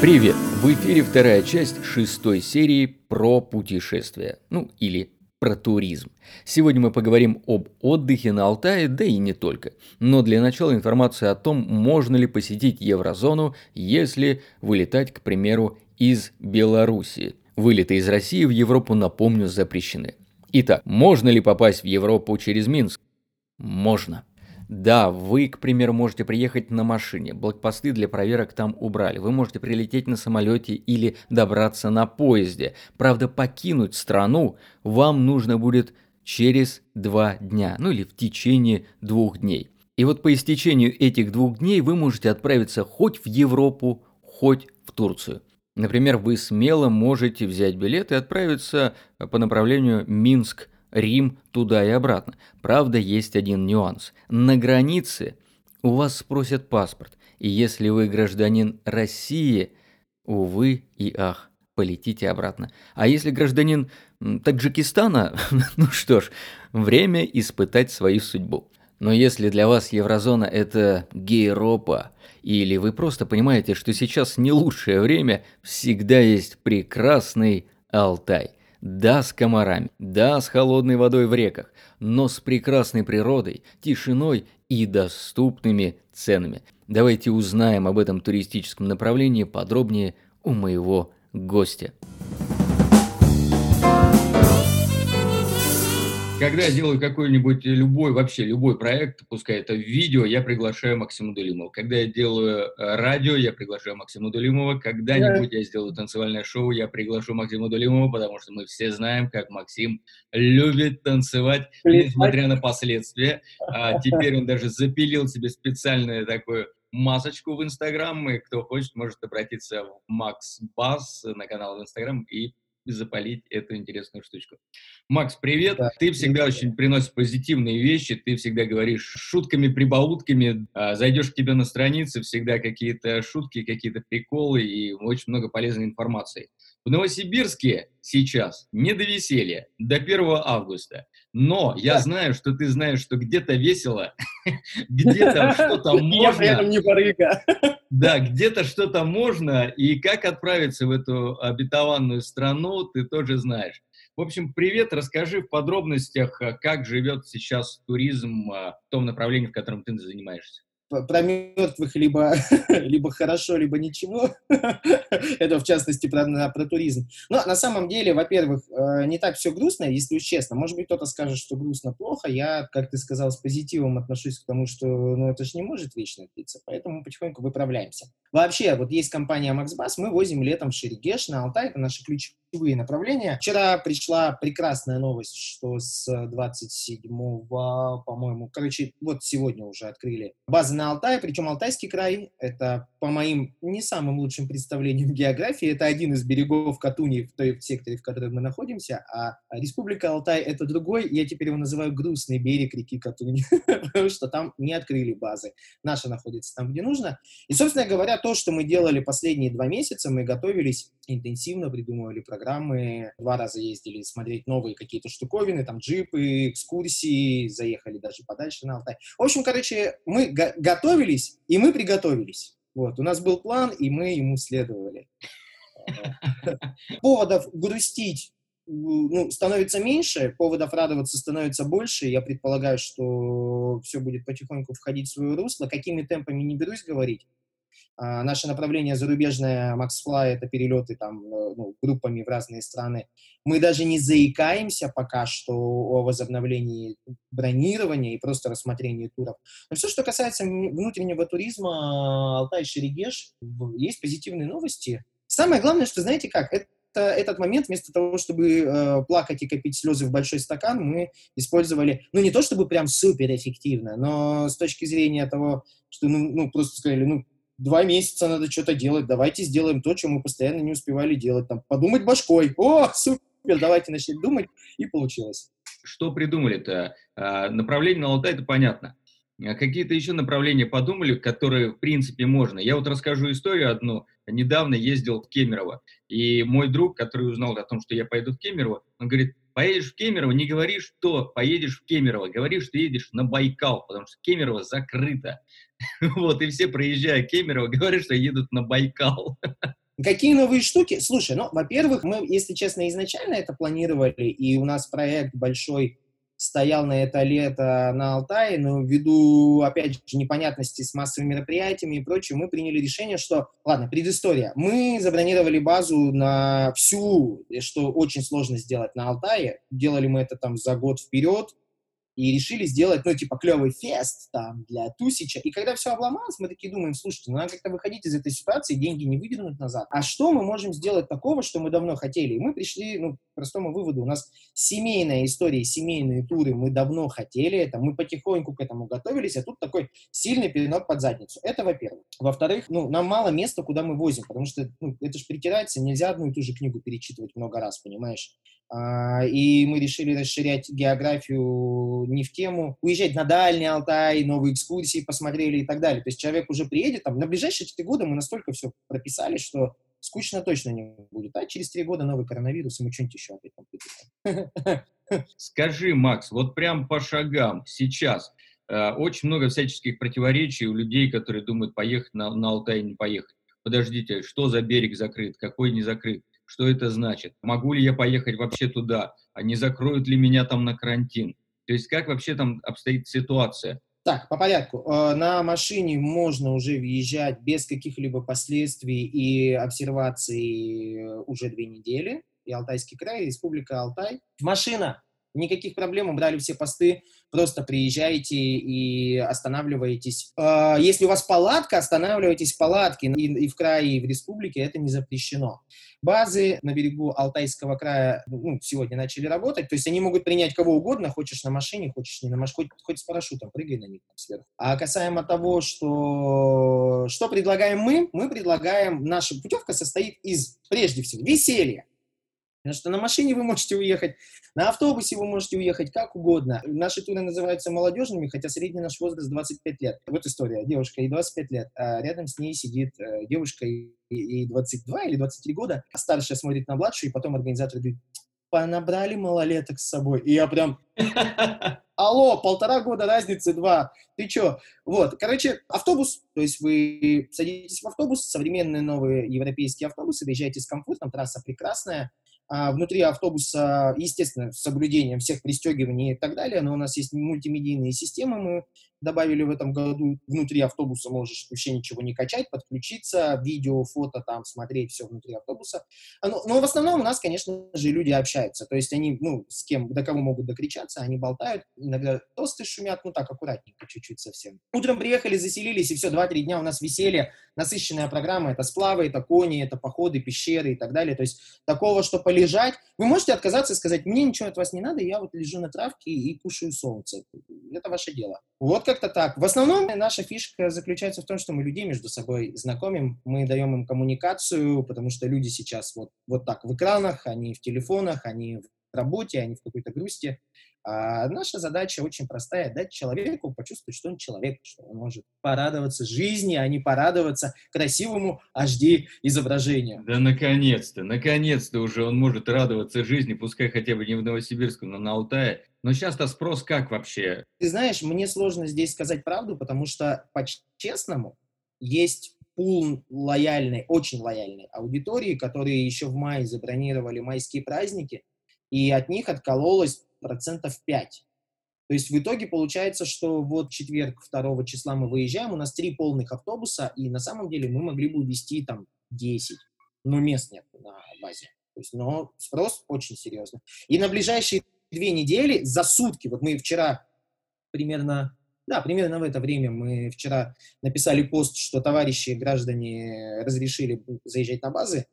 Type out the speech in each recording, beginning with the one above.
Привет! В эфире вторая часть шестой серии про путешествия, ну или про туризм. Сегодня мы поговорим об отдыхе на Алтае, да и не только. Но для начала информация о том, можно ли посетить еврозону, если вылетать, к примеру, из Белоруссии. Вылеты из России в Европу, напомню, запрещены. Итак, можно ли попасть в Европу через Минск? Можно. Да, вы, к примеру, можете приехать на машине, блокпосты для проверок там убрали. Вы можете прилететь на самолете или добраться на поезде. Правда, покинуть страну вам нужно будет через два дня, ну или в течение двух дней. И вот по истечению этих двух дней вы можете отправиться хоть в Европу, хоть в Турцию. Например, вы смело можете взять билет и отправиться по направлению Минск Рим туда и обратно. Правда, есть один нюанс. На границе у вас спросят паспорт, и если вы гражданин России, увы и ах, полетите обратно. А если гражданин Таджикистана, ну что ж, время испытать свою судьбу. Но если для вас еврозона это Гейропа, или вы просто понимаете, что сейчас не лучшее время, всегда есть прекрасный Алтай. Да, с комарами, да, с холодной водой в реках, но с прекрасной природой, тишиной и доступными ценами. Давайте узнаем об этом туристическом направлении подробнее у моего гостя. Когда я делаю какой-нибудь любой, вообще любой проект, пускай это видео, я приглашаю Максима Дулимова. Когда я делаю э, радио, я приглашаю Максима Дулимова. Когда-нибудь я сделаю танцевальное шоу, я приглашу Максима Дулимова, потому что мы все знаем, как Максим любит танцевать, несмотря на последствия. А теперь он даже запилил себе специальную такую масочку в Инстаграм, и кто хочет, может обратиться в Макс Бас на канал в Инстаграм и запалить эту интересную штучку. Макс, привет. Да. Ты всегда очень приносишь позитивные вещи, ты всегда говоришь шутками, прибаутками, а, зайдешь к тебе на странице, всегда какие-то шутки, какие-то приколы и очень много полезной информации. В Новосибирске сейчас не до веселья, до 1 августа. Но я знаю, что ты знаешь, что где-то весело, где-то что-то можно. Я не барыга. Да, где-то что-то можно, и как отправиться в эту обетованную страну, ты тоже знаешь. В общем, привет, расскажи в подробностях, как живет сейчас туризм а, в том направлении, в котором ты занимаешься про мертвых либо, либо хорошо, либо ничего. Это в частности про, про туризм. Но на самом деле, во-первых, э, не так все грустно, если уж честно. Может быть, кто-то скажет, что грустно плохо. Я, как ты сказал, с позитивом отношусь к тому, что ну, это же не может вечно длиться, поэтому потихоньку выправляемся. Вообще, вот есть компания MaxBus, мы возим летом в Шерегеш, на Алтай, это наши ключевые направления. Вчера пришла прекрасная новость, что с 27-го, по-моему, короче, вот сегодня уже открыли базы на Алтае, причем Алтайский край, это по моим не самым лучшим представлениям географии, это один из берегов Катуни в той секторе, в котором мы находимся, а Республика Алтай это другой, я теперь его называю грустный берег реки Катуни, потому что там не открыли базы. Наша находится там, где нужно. И, собственно говоря, то, что мы делали последние два месяца, мы готовились интенсивно, придумывали программы, два раза ездили смотреть новые какие-то штуковины, там джипы, экскурсии, заехали даже подальше на Алтай. В общем, короче, мы готовились, и мы приготовились. Вот, у нас был план, и мы ему следовали. Поводов грустить ну, становится меньше, поводов радоваться становится больше. Я предполагаю, что все будет потихоньку входить в свое русло. Какими темпами не берусь говорить. А, наше направление зарубежное MaxFly — это перелеты там э, ну, группами в разные страны. Мы даже не заикаемся пока что о возобновлении бронирования и просто рассмотрении туров. Но все, что касается внутреннего туризма, Алтай, Шерегеш, есть позитивные новости. Самое главное, что знаете как, это этот момент, вместо того, чтобы э, плакать и копить слезы в большой стакан, мы использовали, ну, не то чтобы прям супер эффективно, но с точки зрения того, что, ну, ну просто сказали, ну, два месяца надо что-то делать, давайте сделаем то, что мы постоянно не успевали делать, там, подумать башкой, о, супер, давайте начать думать, и получилось. Что придумали-то? А, направление на Алтай, это понятно. А какие-то еще направления подумали, которые, в принципе, можно? Я вот расскажу историю одну. Недавно ездил в Кемерово, и мой друг, который узнал о том, что я пойду в Кемерово, он говорит, поедешь в Кемерово, не говори, что поедешь в Кемерово, говори, что едешь на Байкал, потому что Кемерово закрыто. Вот, и все, проезжая Кемерово, говорят, что едут на Байкал. Какие новые штуки? Слушай, ну, во-первых, мы, если честно, изначально это планировали, и у нас проект большой стоял на это лето на Алтае, но ввиду, опять же, непонятности с массовыми мероприятиями и прочее, мы приняли решение, что, ладно, предыстория, мы забронировали базу на всю, что очень сложно сделать на Алтае, делали мы это там за год вперед, и решили сделать, ну, типа, клевый фест там для Тусича. И когда все обломалось, мы такие думаем, слушайте, ну, надо как-то выходить из этой ситуации, деньги не выдернуть назад. А что мы можем сделать такого, что мы давно хотели? И мы пришли, ну, к простому выводу. У нас семейная история, семейные туры мы давно хотели это, мы потихоньку к этому готовились, а тут такой сильный пинок под задницу. Это во-первых. Во-вторых, ну, нам мало места, куда мы возим, потому что, ну, это же притирается, нельзя одну и ту же книгу перечитывать много раз, понимаешь? А, и мы решили расширять географию не в тему уезжать на Дальний Алтай, новые экскурсии посмотрели и так далее. То есть человек уже приедет, там, на ближайшие три года мы настолько все прописали, что скучно точно не будет. А через три года новый коронавирус, и мы что-нибудь еще опять там Скажи, Макс, вот прям по шагам сейчас, э, очень много всяческих противоречий у людей, которые думают поехать на, на Алтай, не поехать. Подождите, что за берег закрыт, какой не закрыт? Что это значит, могу ли я поехать вообще туда, а не закроют ли меня там на карантин. То есть как вообще там обстоит ситуация? Так, по порядку. Э, на машине можно уже въезжать без каких-либо последствий и обсерваций э, уже две недели. И Алтайский край, и Республика Алтай. Машина Никаких проблем, убрали все посты, просто приезжаете и останавливаетесь. Э, если у вас палатка, останавливайтесь в палатке. И, в крае, и в республике это не запрещено. Базы на берегу Алтайского края ну, сегодня начали работать, то есть они могут принять кого угодно, хочешь на машине, хочешь не на машине, хоть, хоть с парашютом, прыгай на них там сверху. А касаемо того, что, что предлагаем мы, мы предлагаем, наша путевка состоит из, прежде всего, веселья, Потому что на машине вы можете уехать, на автобусе вы можете уехать как угодно. Наши туры называются молодежными, хотя средний наш возраст 25 лет. Вот история. Девушка ей 25 лет, а рядом с ней сидит э, девушка ей 22 или 23 года. Старшая смотрит на младшую, и потом организатор говорит, понабрали малолеток с собой. И я прям... Алло, полтора года разницы, два. Ты чё? Вот, короче, автобус, то есть вы садитесь в автобус, современные новые европейские автобусы, доезжаете с комфортом, трасса прекрасная, внутри автобуса, естественно, с соблюдением всех пристегиваний и так далее, но у нас есть мультимедийные системы, мы добавили в этом году. Внутри автобуса можешь вообще ничего не качать, подключиться, видео, фото там смотреть, все внутри автобуса. А, но, но в основном у нас, конечно же, люди общаются, то есть они, ну, с кем, до кого могут докричаться, они болтают, иногда тосты шумят, ну так, аккуратненько, чуть-чуть совсем. Утром приехали, заселились, и все, 2-3 дня у нас веселье, насыщенная программа, это сплавы, это кони, это походы, пещеры и так далее, то есть такого, что поле лежать. Вы можете отказаться и сказать, мне ничего от вас не надо, я вот лежу на травке и кушаю солнце. Это ваше дело. Вот как-то так. В основном наша фишка заключается в том, что мы людей между собой знакомим, мы даем им коммуникацию, потому что люди сейчас вот, вот так в экранах, они в телефонах, они в работе, они в какой-то грусти. А наша задача очень простая – дать человеку почувствовать, что он человек, что он может порадоваться жизни, а не порадоваться красивому HD-изображению. Да наконец-то, наконец-то уже он может радоваться жизни, пускай хотя бы не в Новосибирске, но на Алтае. Но сейчас-то спрос как вообще? Ты знаешь, мне сложно здесь сказать правду, потому что по-честному есть пул лояльной, очень лояльной аудитории, которые еще в мае забронировали майские праздники, и от них откололось процентов 5. То есть в итоге получается, что вот четверг 2 числа мы выезжаем, у нас три полных автобуса, и на самом деле мы могли бы увезти там 10, но мест нет на базе. То есть, но спрос очень серьезный. И на ближайшие две недели за сутки, вот мы вчера примерно, да, примерно в это время мы вчера написали пост, что товарищи граждане разрешили заезжать на базы,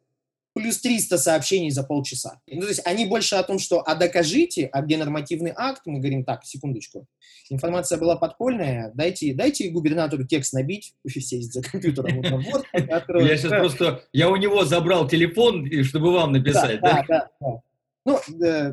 плюс 300 сообщений за полчаса. Ну, то есть они больше о том, что «а докажите», а где нормативный акт, мы говорим так, секундочку, информация была подпольная, дайте, дайте губернатору текст набить, сесть за компьютером, вот, Я сейчас просто, я у него забрал телефон, чтобы вам написать, да? Да, да, Ну,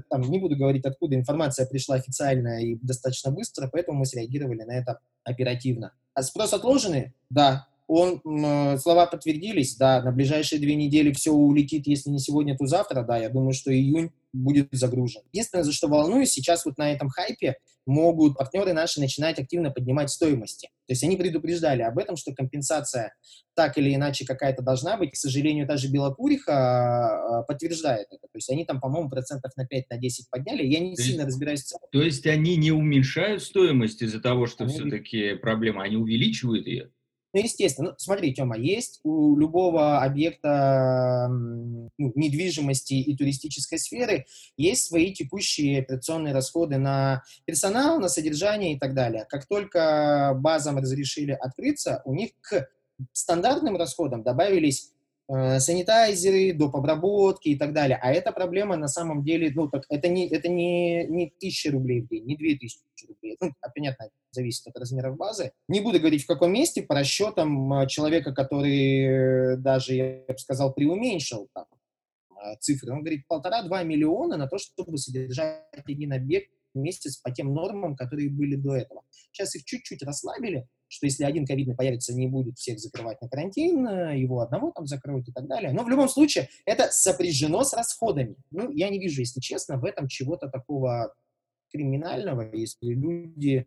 там, не буду говорить, откуда информация пришла официальная и достаточно быстро, поэтому мы среагировали на это оперативно. А спрос отложенный? Да, он, слова подтвердились, да, на ближайшие две недели все улетит, если не сегодня, то завтра, да, я думаю, что июнь будет загружен. Единственное, за что волнуюсь, сейчас вот на этом хайпе могут партнеры наши начинать активно поднимать стоимости. То есть они предупреждали об этом, что компенсация так или иначе какая-то должна быть. К сожалению, даже Белокуриха а, подтверждает это. То есть они там, по-моему, процентов на 5-10 на 10 подняли. Я не то сильно есть, разбираюсь в целом. То есть они не уменьшают стоимость из-за того, что они... все-таки проблема, они увеличивают ее? Ну, естественно. Ну, смотри, Тёма, есть у любого объекта ну, недвижимости и туристической сферы есть свои текущие операционные расходы на персонал, на содержание и так далее. Как только базам разрешили открыться, у них к стандартным расходам добавились санитайзеры, доп. обработки и так далее. А эта проблема на самом деле, ну, так, это не, это не, не тысяча рублей в день, не две тысячи рублей. Ну, а, понятно, зависит от размеров базы. Не буду говорить, в каком месте, по расчетам э, человека, который даже, я бы сказал, преуменьшил там, э, цифры, он говорит, полтора-два миллиона на то, чтобы содержать один объект в месяц по тем нормам, которые были до этого. Сейчас их чуть-чуть расслабили, что если один ковидный появится, не будет всех закрывать на карантин, э, его одного там закроют и так далее. Но в любом случае это сопряжено с расходами. Ну, я не вижу, если честно, в этом чего-то такого криминального, если люди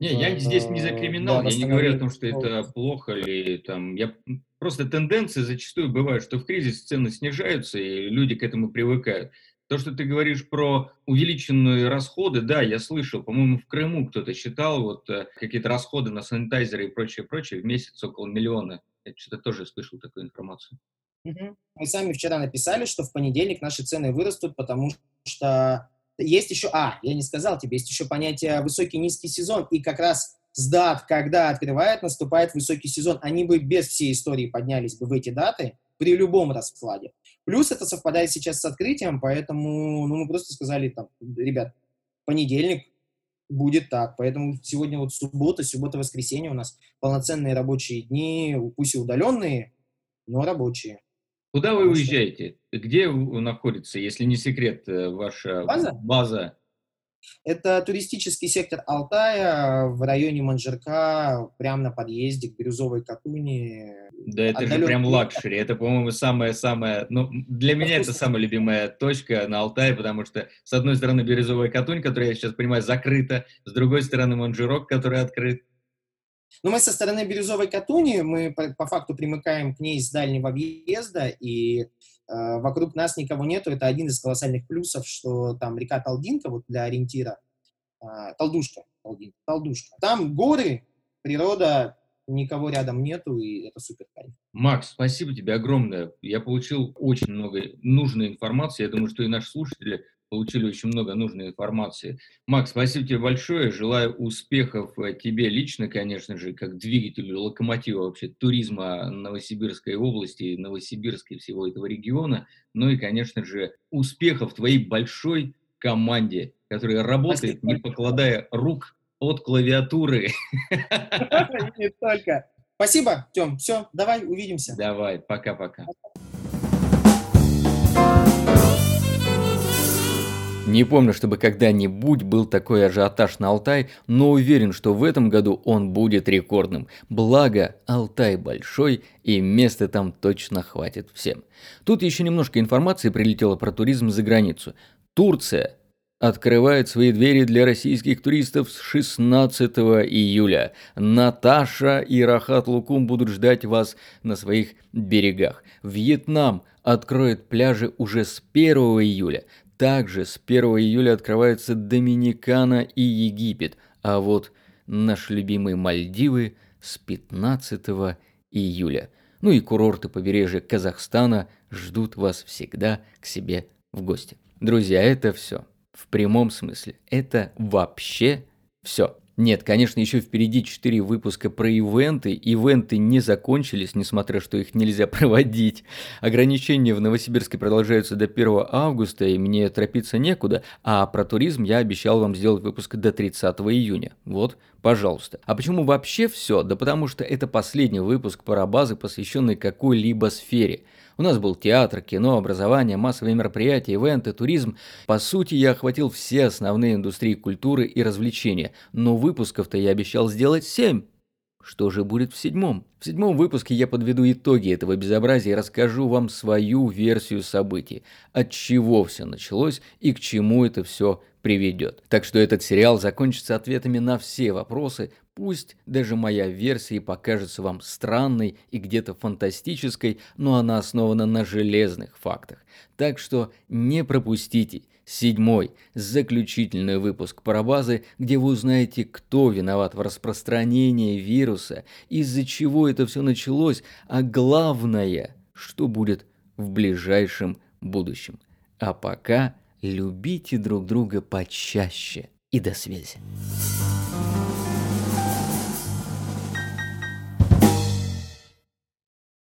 не, я здесь не за криминал, да, я не говорю о том, что это плохо или там. Я просто тенденции зачастую бывают, что в кризис цены снижаются и люди к этому привыкают. То, что ты говоришь про увеличенные расходы, да, я слышал, по-моему, в Крыму кто-то считал вот э, какие-то расходы на санитайзеры и прочее, прочее в месяц около миллиона. Я что-то тоже слышал такую информацию. Угу. Мы сами вчера написали, что в понедельник наши цены вырастут, потому что есть еще, а, я не сказал тебе, есть еще понятие высокий-низкий сезон, и как раз с дат, когда открывает, наступает высокий сезон, они бы без всей истории поднялись бы в эти даты при любом раскладе. Плюс это совпадает сейчас с открытием, поэтому ну, мы просто сказали, там, ребят, понедельник будет так. Поэтому сегодня вот суббота, суббота-воскресенье у нас полноценные рабочие дни, пусть и удаленные, но рабочие. Куда вы уезжаете? Где находится, если не секрет, э, ваша база? база? Это туристический сектор Алтая в районе Манжерка, прямо на подъезде к Бирюзовой Катуни. Да это Отдален... же прям luxury, это, по-моему, самая-самая, ну, для меня это самая любимая точка на Алтае, потому что, с одной стороны, Бирюзовая Катунь, которая, я сейчас понимаю, закрыта, с другой стороны, Манжерок, который открыт. Но мы со стороны Бирюзовой Катуни, мы по, по факту примыкаем к ней с дальнего въезда, и вокруг нас никого нету. Это один из колоссальных плюсов, что там река Талдинка, вот для ориентира, э, Талдушка, Талдинка, Талдушка. Там горы, природа, никого рядом нету, и это супер кайф. Макс, спасибо тебе огромное. Я получил очень много нужной информации. Я думаю, что и наши слушатели получили очень много нужной информации. Макс, спасибо тебе большое. Желаю успехов э, тебе лично, конечно же, как двигателю, локомотива вообще туризма Новосибирской области, и всего этого региона. Ну и, конечно же, успехов твоей большой команде, которая работает, спасибо. не покладая рук от клавиатуры. Не только. Спасибо, Тем. Все, давай увидимся. Давай, пока-пока. Не помню, чтобы когда-нибудь был такой ажиотаж на Алтай, но уверен, что в этом году он будет рекордным. Благо, Алтай большой, и места там точно хватит всем. Тут еще немножко информации прилетело про туризм за границу. Турция открывает свои двери для российских туристов с 16 июля. Наташа и Рахат Лукум будут ждать вас на своих берегах. Вьетнам откроет пляжи уже с 1 июля. Также с 1 июля открываются Доминикана и Египет, а вот наши любимые Мальдивы с 15 июля. Ну и курорты побережья Казахстана ждут вас всегда к себе в гости. Друзья, это все. В прямом смысле. Это вообще все. Нет, конечно, еще впереди 4 выпуска про ивенты. Ивенты не закончились, несмотря что их нельзя проводить. Ограничения в Новосибирске продолжаются до 1 августа, и мне торопиться некуда. А про туризм я обещал вам сделать выпуск до 30 июня. Вот, пожалуйста. А почему вообще все? Да потому что это последний выпуск парабазы, посвященный какой-либо сфере. У нас был театр, кино, образование, массовые мероприятия, ивенты, туризм. По сути, я охватил все основные индустрии культуры и развлечения, но выпусков-то я обещал сделать семь. Что же будет в седьмом? В седьмом выпуске я подведу итоги этого безобразия и расскажу вам свою версию событий, от чего все началось и к чему это все приведет. Так что этот сериал закончится ответами на все вопросы, пусть даже моя версия покажется вам странной и где-то фантастической, но она основана на железных фактах. Так что не пропустите седьмой, заключительный выпуск Парабазы, где вы узнаете, кто виноват в распространении вируса, из-за чего это все началось, а главное, что будет в ближайшем будущем. А пока любите друг друга почаще и до связи.